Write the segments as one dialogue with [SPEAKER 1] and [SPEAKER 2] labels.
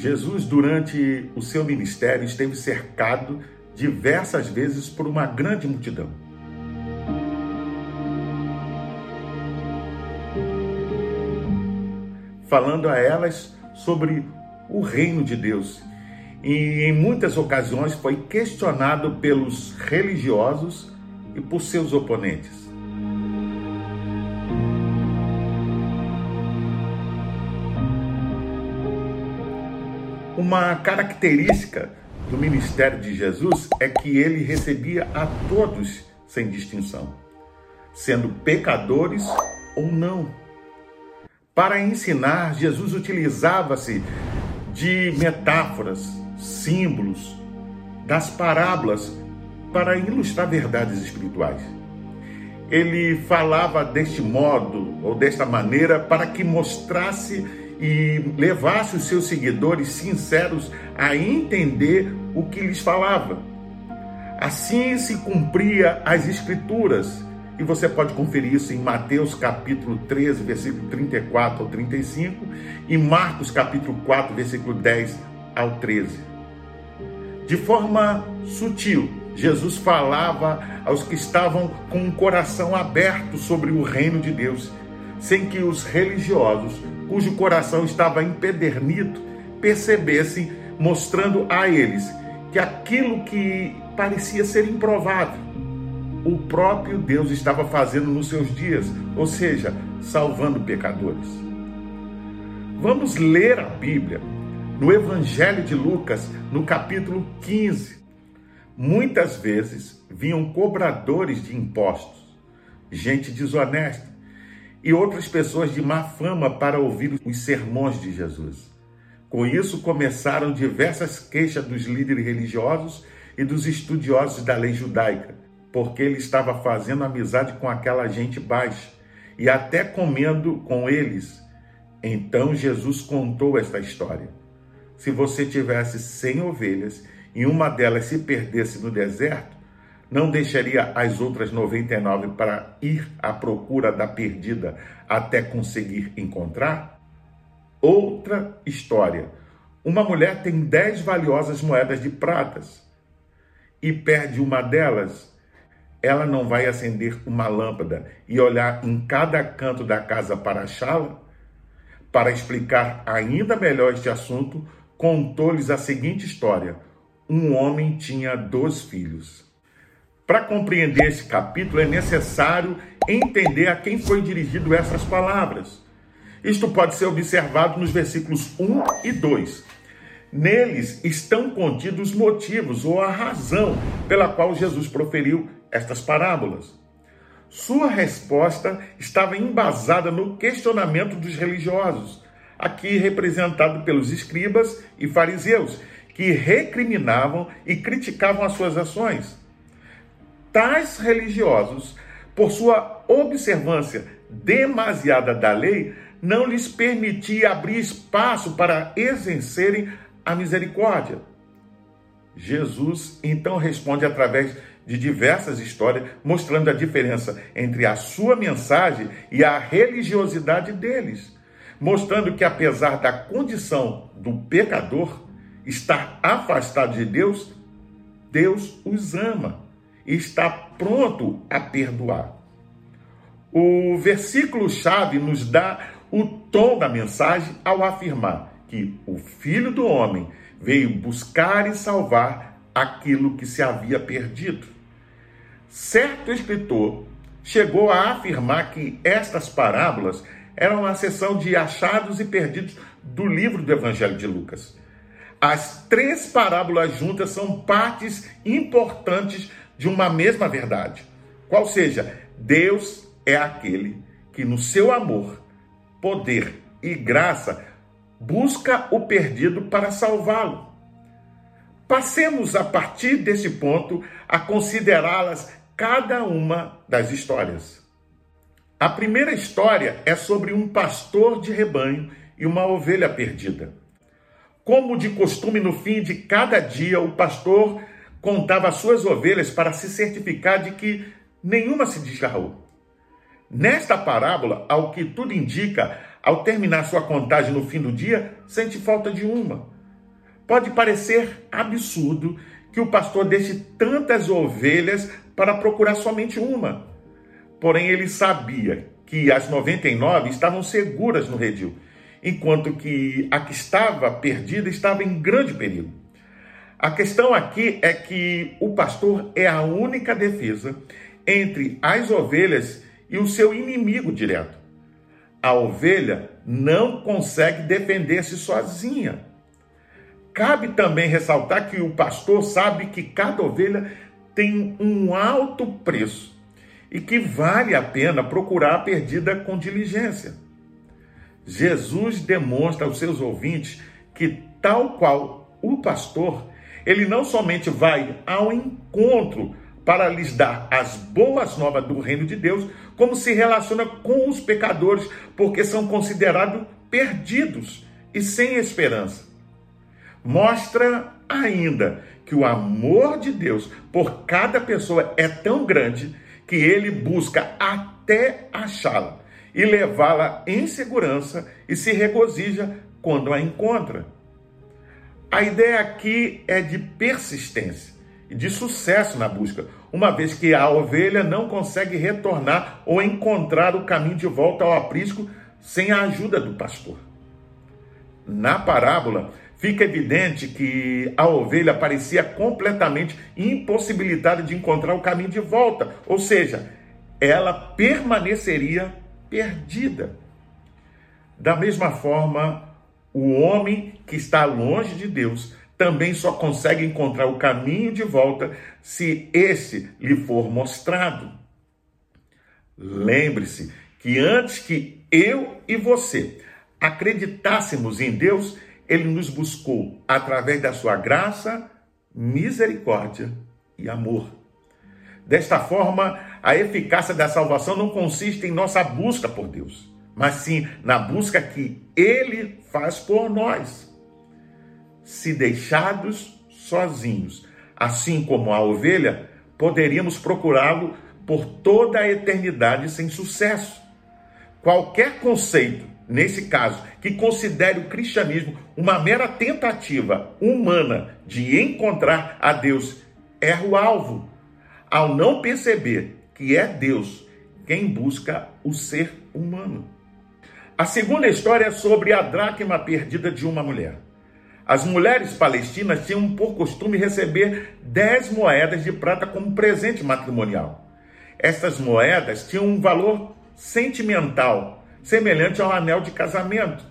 [SPEAKER 1] Jesus, durante o seu ministério, esteve cercado diversas vezes por uma grande multidão. Falando a elas sobre o reino de Deus. E em muitas ocasiões foi questionado pelos religiosos e por seus oponentes. Uma característica do ministério de Jesus é que ele recebia a todos sem distinção, sendo pecadores ou não. Para ensinar, Jesus utilizava-se de metáforas, símbolos, das parábolas para ilustrar verdades espirituais. Ele falava deste modo ou desta maneira para que mostrasse e levasse os seus seguidores sinceros a entender o que lhes falava. Assim se cumpria as escrituras, e você pode conferir isso em Mateus capítulo 13, versículo 34 ao 35 e Marcos capítulo 4, versículo 10 ao 13. De forma sutil, Jesus falava aos que estavam com o coração aberto sobre o reino de Deus, sem que os religiosos cujo coração estava empedernido, percebessem, mostrando a eles que aquilo que parecia ser improvável, o próprio Deus estava fazendo nos seus dias, ou seja, salvando pecadores. Vamos ler a Bíblia no Evangelho de Lucas, no capítulo 15. Muitas vezes vinham cobradores de impostos, gente desonesta, e outras pessoas de má fama para ouvir os sermões de Jesus. Com isso, começaram diversas queixas dos líderes religiosos e dos estudiosos da lei judaica, porque ele estava fazendo amizade com aquela gente baixa e até comendo com eles. Então Jesus contou esta história. Se você tivesse cem ovelhas e uma delas se perdesse no deserto, não deixaria as outras 99 para ir à procura da perdida até conseguir encontrar? Outra história. Uma mulher tem dez valiosas moedas de pratas e perde uma delas. Ela não vai acender uma lâmpada e olhar em cada canto da casa para achá-la? Para explicar ainda melhor este assunto, contou-lhes a seguinte história: um homem tinha dois filhos. Para compreender esse capítulo, é necessário entender a quem foi dirigido essas palavras. Isto pode ser observado nos versículos 1 e 2. Neles estão contidos os motivos ou a razão pela qual Jesus proferiu estas parábolas. Sua resposta estava embasada no questionamento dos religiosos, aqui representado pelos escribas e fariseus, que recriminavam e criticavam as suas ações tais religiosos, por sua observância demasiada da lei, não lhes permitia abrir espaço para exercerem a misericórdia. Jesus então responde através de diversas histórias, mostrando a diferença entre a sua mensagem e a religiosidade deles, mostrando que apesar da condição do pecador estar afastado de Deus, Deus os ama está pronto a perdoar. O versículo-chave nos dá o tom da mensagem ao afirmar que o Filho do Homem veio buscar e salvar aquilo que se havia perdido. Certo escritor chegou a afirmar que estas parábolas eram a seção de achados e perdidos do livro do Evangelho de Lucas. As três parábolas juntas são partes importantes de uma mesma verdade. Qual seja, Deus é aquele que no seu amor, poder e graça busca o perdido para salvá-lo. Passemos a partir desse ponto a considerá-las cada uma das histórias. A primeira história é sobre um pastor de rebanho e uma ovelha perdida. Como de costume, no fim de cada dia, o pastor contava as suas ovelhas para se certificar de que nenhuma se desgarrou. Nesta parábola, ao que tudo indica, ao terminar sua contagem no fim do dia, sente falta de uma. Pode parecer absurdo que o pastor deixe tantas ovelhas para procurar somente uma. Porém, ele sabia que as 99 estavam seguras no redil, enquanto que a que estava perdida estava em grande perigo. A questão aqui é que o pastor é a única defesa entre as ovelhas e o seu inimigo direto. A ovelha não consegue defender-se sozinha. Cabe também ressaltar que o pastor sabe que cada ovelha tem um alto preço e que vale a pena procurar a perdida com diligência. Jesus demonstra aos seus ouvintes que, tal qual o pastor, ele não somente vai ao encontro para lhes dar as boas novas do reino de Deus, como se relaciona com os pecadores, porque são considerados perdidos e sem esperança. Mostra ainda que o amor de Deus por cada pessoa é tão grande que ele busca até achá-la e levá-la em segurança e se regozija quando a encontra. A ideia aqui é de persistência e de sucesso na busca, uma vez que a ovelha não consegue retornar ou encontrar o caminho de volta ao aprisco sem a ajuda do pastor. Na parábola, fica evidente que a ovelha parecia completamente impossibilitada de encontrar o caminho de volta, ou seja, ela permaneceria perdida. Da mesma forma, o homem que está longe de Deus também só consegue encontrar o caminho de volta se esse lhe for mostrado. Lembre-se que antes que eu e você acreditássemos em Deus, ele nos buscou através da sua graça, misericórdia e amor. Desta forma, a eficácia da salvação não consiste em nossa busca por Deus, mas sim na busca que ele faz por nós se deixados sozinhos, assim como a ovelha, poderíamos procurá-lo por toda a eternidade sem sucesso. Qualquer conceito, nesse caso, que considere o cristianismo uma mera tentativa humana de encontrar a Deus, erra o alvo, ao não perceber que é Deus quem busca o ser humano. A segunda história é sobre a dracma perdida de uma mulher. As mulheres palestinas tinham por costume receber 10 moedas de prata como presente matrimonial. Essas moedas tinham um valor sentimental, semelhante ao anel de casamento.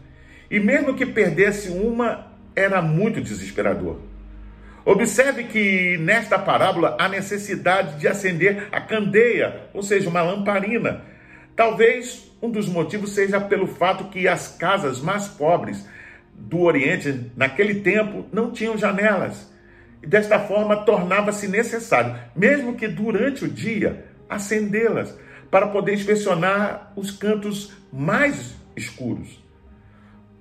[SPEAKER 1] E mesmo que perdesse uma, era muito desesperador. Observe que nesta parábola há necessidade de acender a candeia, ou seja, uma lamparina. Talvez um dos motivos seja pelo fato que as casas mais pobres do Oriente, naquele tempo, não tinham janelas. E desta forma tornava-se necessário, mesmo que durante o dia, acendê-las para poder inspecionar os cantos mais escuros.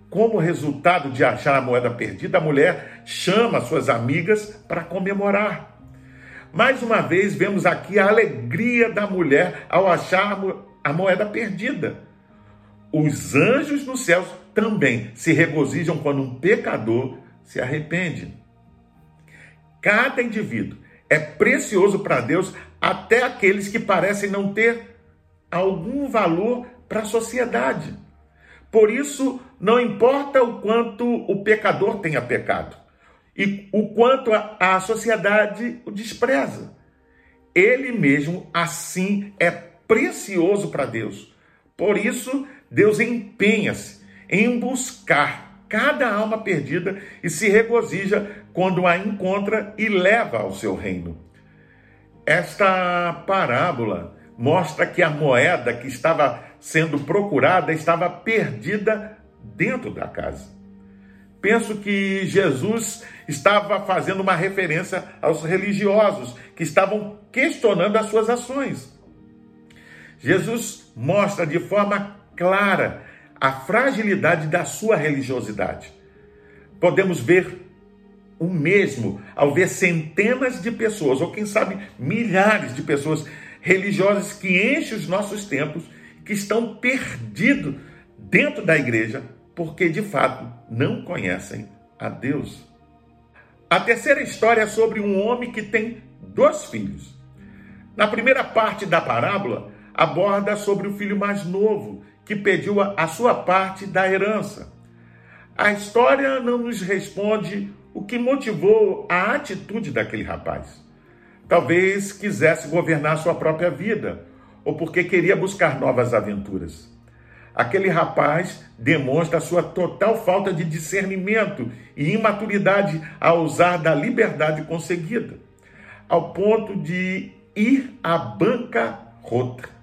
[SPEAKER 1] Como resultado de achar a moeda perdida, a mulher chama suas amigas para comemorar. Mais uma vez, vemos aqui a alegria da mulher ao achar a moeda perdida. Os anjos nos céus também se regozijam quando um pecador se arrepende. Cada indivíduo é precioso para Deus, até aqueles que parecem não ter algum valor para a sociedade. Por isso, não importa o quanto o pecador tenha pecado e o quanto a, sociedade o despreza. Ele mesmo, assim, é precioso para Deus. Por isso, Deus empenha-se em buscar cada alma perdida e se regozija quando a encontra e leva ao seu reino. Esta parábola mostra que a moeda que estava sendo procurada estava perdida dentro da casa. Penso que Jesus estava fazendo uma referência aos religiosos que estavam questionando as suas ações. Jesus mostra de forma clara a fragilidade da sua religiosidade. Podemos ver o mesmo ao ver centenas de pessoas, ou quem sabe milhares de pessoas religiosas que enchem os nossos templos, que estão perdidos dentro da igreja, porque de fato não conhecem a Deus. A terceira história é sobre um homem que tem dois filhos. Na primeira parte da parábola, aborda sobre o filho mais novo, que pediu a sua parte da herança. A história não nos responde o que motivou a atitude daquele rapaz. Talvez quisesse governar sua própria vida, ou porque queria buscar novas aventuras. Aquele rapaz demonstra sua total falta de discernimento e imaturidade ao usar da liberdade conseguida, ao ponto de ir à banca rota.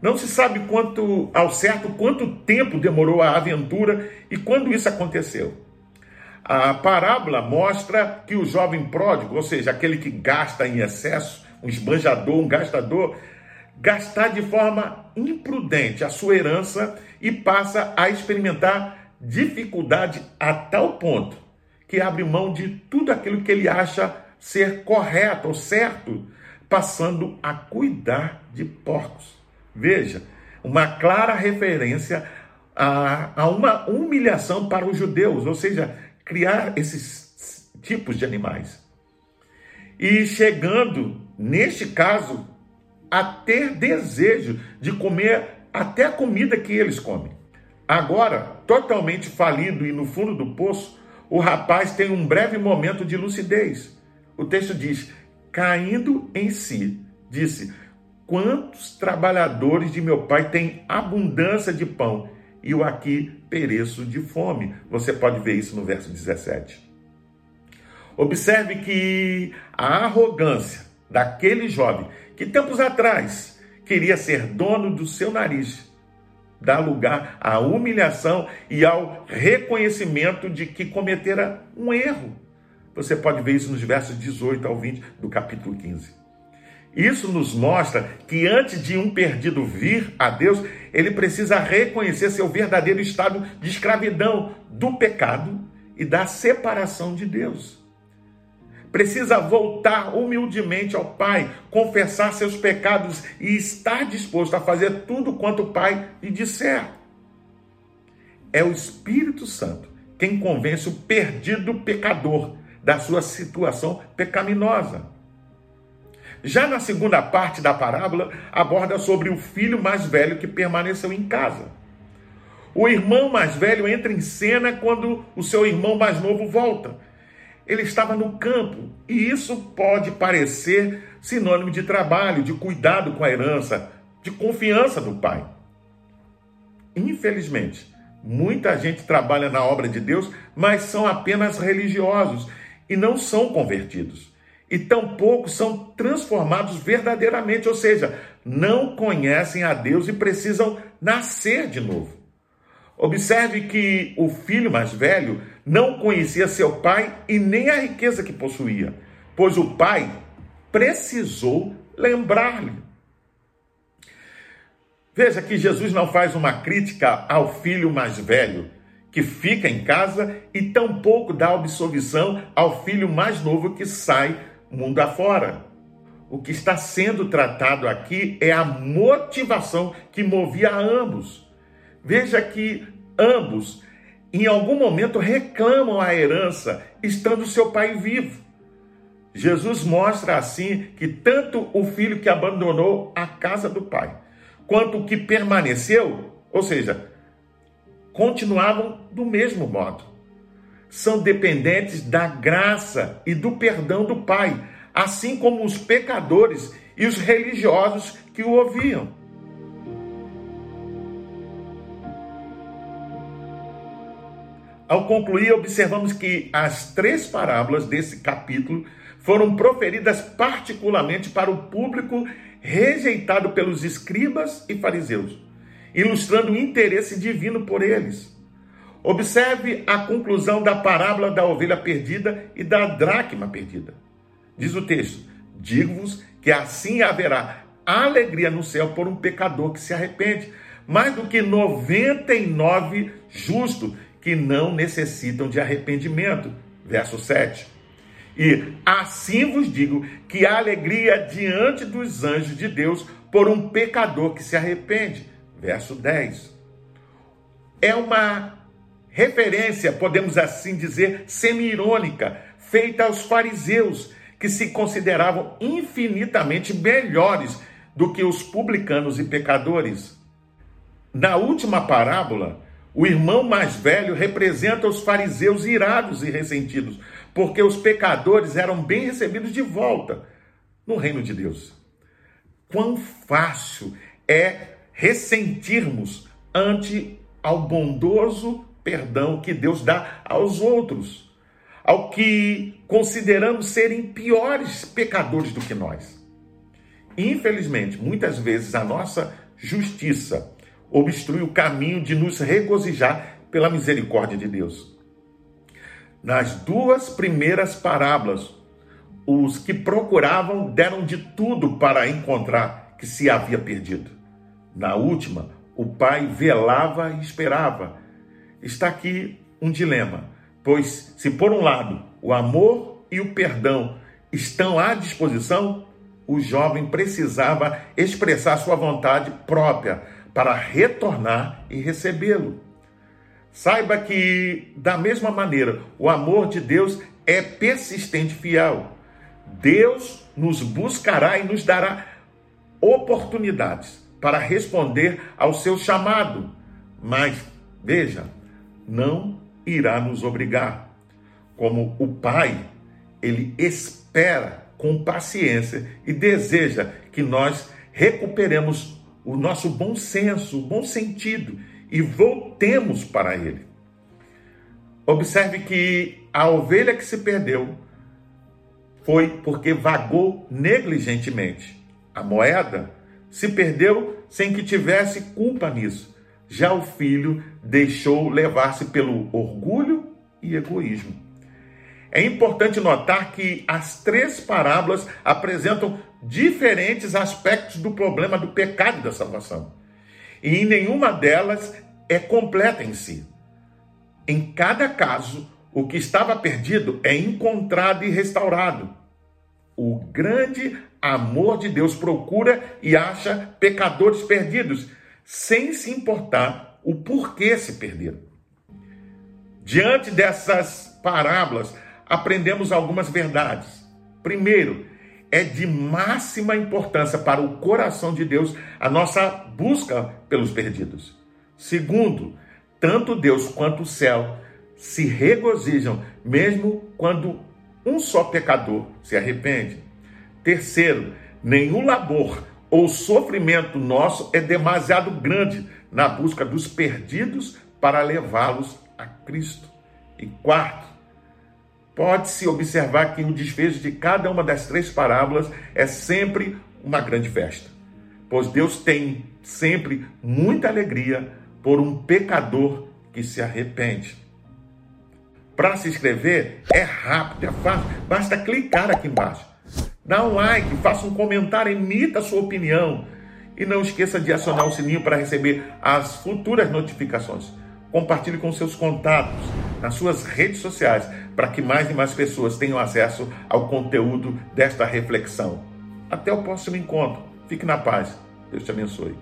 [SPEAKER 1] Não se sabe quanto ao certo quanto tempo demorou a aventura e quando isso aconteceu. A parábola mostra que o jovem pródigo, ou seja, aquele que gasta em excesso, um esbanjador, um gastador, gastar de forma imprudente a sua herança e passa a experimentar dificuldade a tal ponto que abre mão de tudo aquilo que ele acha ser correto ou certo, passando a cuidar de porcos. Veja, uma clara referência a, a uma humilhação para os judeus, ou seja, criar esses tipos de animais. E chegando, neste caso, a ter desejo de comer até a comida que eles comem. Agora, totalmente falido e no fundo do poço, o rapaz tem um breve momento de lucidez. O texto diz: caindo em si, disse: Quantos trabalhadores de meu pai têm abundância de pão e eu aqui pereço de fome? Você pode ver isso no verso 17. Observe que a arrogância daquele jovem que tempos atrás queria ser dono do seu nariz, dá lugar à humilhação e ao reconhecimento de que cometera um erro. Você pode ver isso nos versos 18 ao 20 do capítulo 15. Isso nos mostra que antes de um perdido vir a Deus, ele precisa reconhecer seu verdadeiro estado de escravidão do pecado e da separação de Deus precisa voltar humildemente ao Pai, confessar seus pecados e estar disposto a fazer tudo quanto o Pai lhe disser. É o Espírito Santo quem convence o perdido pecador da sua situação pecaminosa. Já na segunda parte da parábola, aborda sobre o filho mais velho que permaneceu em casa. O irmão mais velho entra em cena quando o seu irmão mais novo volta ele estava no campo. E isso pode parecer sinônimo de trabalho, de cuidado com a herança, de confiança do pai. Infelizmente, muita gente trabalha na obra de Deus, mas são apenas religiosos e não são convertidos. E tampouco são transformados verdadeiramente, ou seja, não conhecem a Deus e precisam nascer de novo. Observe que o filho mais velho não conhecia seu pai e nem a riqueza que possuía, pois o pai precisou lembrar-lhe. Veja que Jesus não faz uma crítica ao filho mais velho, que fica em casa, e tampouco dá absolvição ao filho mais novo que sai mundo afora. O que está sendo tratado aqui é a motivação que movia ambos. Veja que ambos, em algum momento, reclamam a herança, estando seu pai vivo. Jesus mostra assim que tanto o filho que abandonou a casa do pai, quanto o que permaneceu, ou seja, continuavam do mesmo modo. São dependentes da graça e do perdão do pai, assim como os pecadores e os religiosos que o ouviam. Ao concluir, observamos que as três parábolas desse capítulo foram proferidas particularmente para o público rejeitado pelos escribas e fariseus, ilustrando o interesse divino por eles. Observe a conclusão da parábola da ovelha perdida e da dracma perdida. Diz o texto: Digo-vos que assim haverá alegria no céu por um pecador que se arrepende, mais do que 99 justos que não necessitam de arrependimento. Verso 7. E assim vos digo que há alegria diante dos anjos de Deus por um pecador que se arrepende. Verso 10. É uma referência, podemos assim dizer, semi-irônica, feita aos fariseus, que se consideravam infinitamente melhores do que os publicanos e pecadores. Na última parábola, o irmão mais velho representa os fariseus irados e ressentidos, porque os pecadores eram bem recebidos de volta no reino de Deus. Quão fácil é ressentirmos ante ao bondoso perdão que Deus dá aos outros, ao que consideramos serem piores pecadores do que nós. Infelizmente, muitas vezes a nossa justiça obstrui o caminho de nos regozijar pela misericórdia de Deus. Nas duas primeiras parábolas, os que procuravam deram de tudo para encontrar que se havia perdido. Na última, o pai velava e esperava. Está aqui um dilema, pois se por um lado o amor e o perdão estão à disposição, o jovem precisava expressar sua vontade própria para retornar e recebê-lo. Saiba que, da mesma maneira, o amor de Deus é persistente e fiel. Deus nos buscará e nos dará oportunidades para responder ao seu chamado, mas, veja, não irá nos obrigar. Como o Pai, ele espera com paciência e deseja que nós recuperemos o nosso bom senso, o bom sentido e voltemos para ele. Observe que a ovelha que se perdeu foi porque vagou negligentemente. A moeda se perdeu sem que tivesse culpa nisso. Já o filho deixou levar-se pelo orgulho e egoísmo. É importante notar que as três parábolas apresentam diferentes aspectos do problema do pecado e da salvação. E em nenhuma delas é completa em si. Em cada caso, o que estava perdido é encontrado e restaurado. O grande amor de Deus procura e acha pecadores perdidos, sem se importar o porquê se perderam. Diante dessas parábolas, aprendemos algumas verdades. Primeiro, é de máxima importância para o coração de Deus a nossa busca pelos perdidos. Segundo, tanto Deus quanto o céu se regozijam, mesmo quando um só pecador se arrepende. Terceiro, nenhum labor ou sofrimento nosso é demasiado grande na busca dos perdidos para levá-los a Cristo. E quarto, pode-se observar que o desfecho de cada uma das três parábolas é sempre uma grande festa, pois Deus tem sempre muita alegria por um pecador que se arrepende. Para se inscrever é rápido, é fácil, basta clicar aqui embaixo. Dá um like, faça um comentário, emita a sua opinião e não esqueça de acionar o sininho para receber as futuras notificações. Compartilhe com seus contatos nas suas redes sociais para que mais e mais pessoas tenham acesso ao conteúdo desta reflexão. Até o próximo encontro. Fique na paz. Deus te abençoe.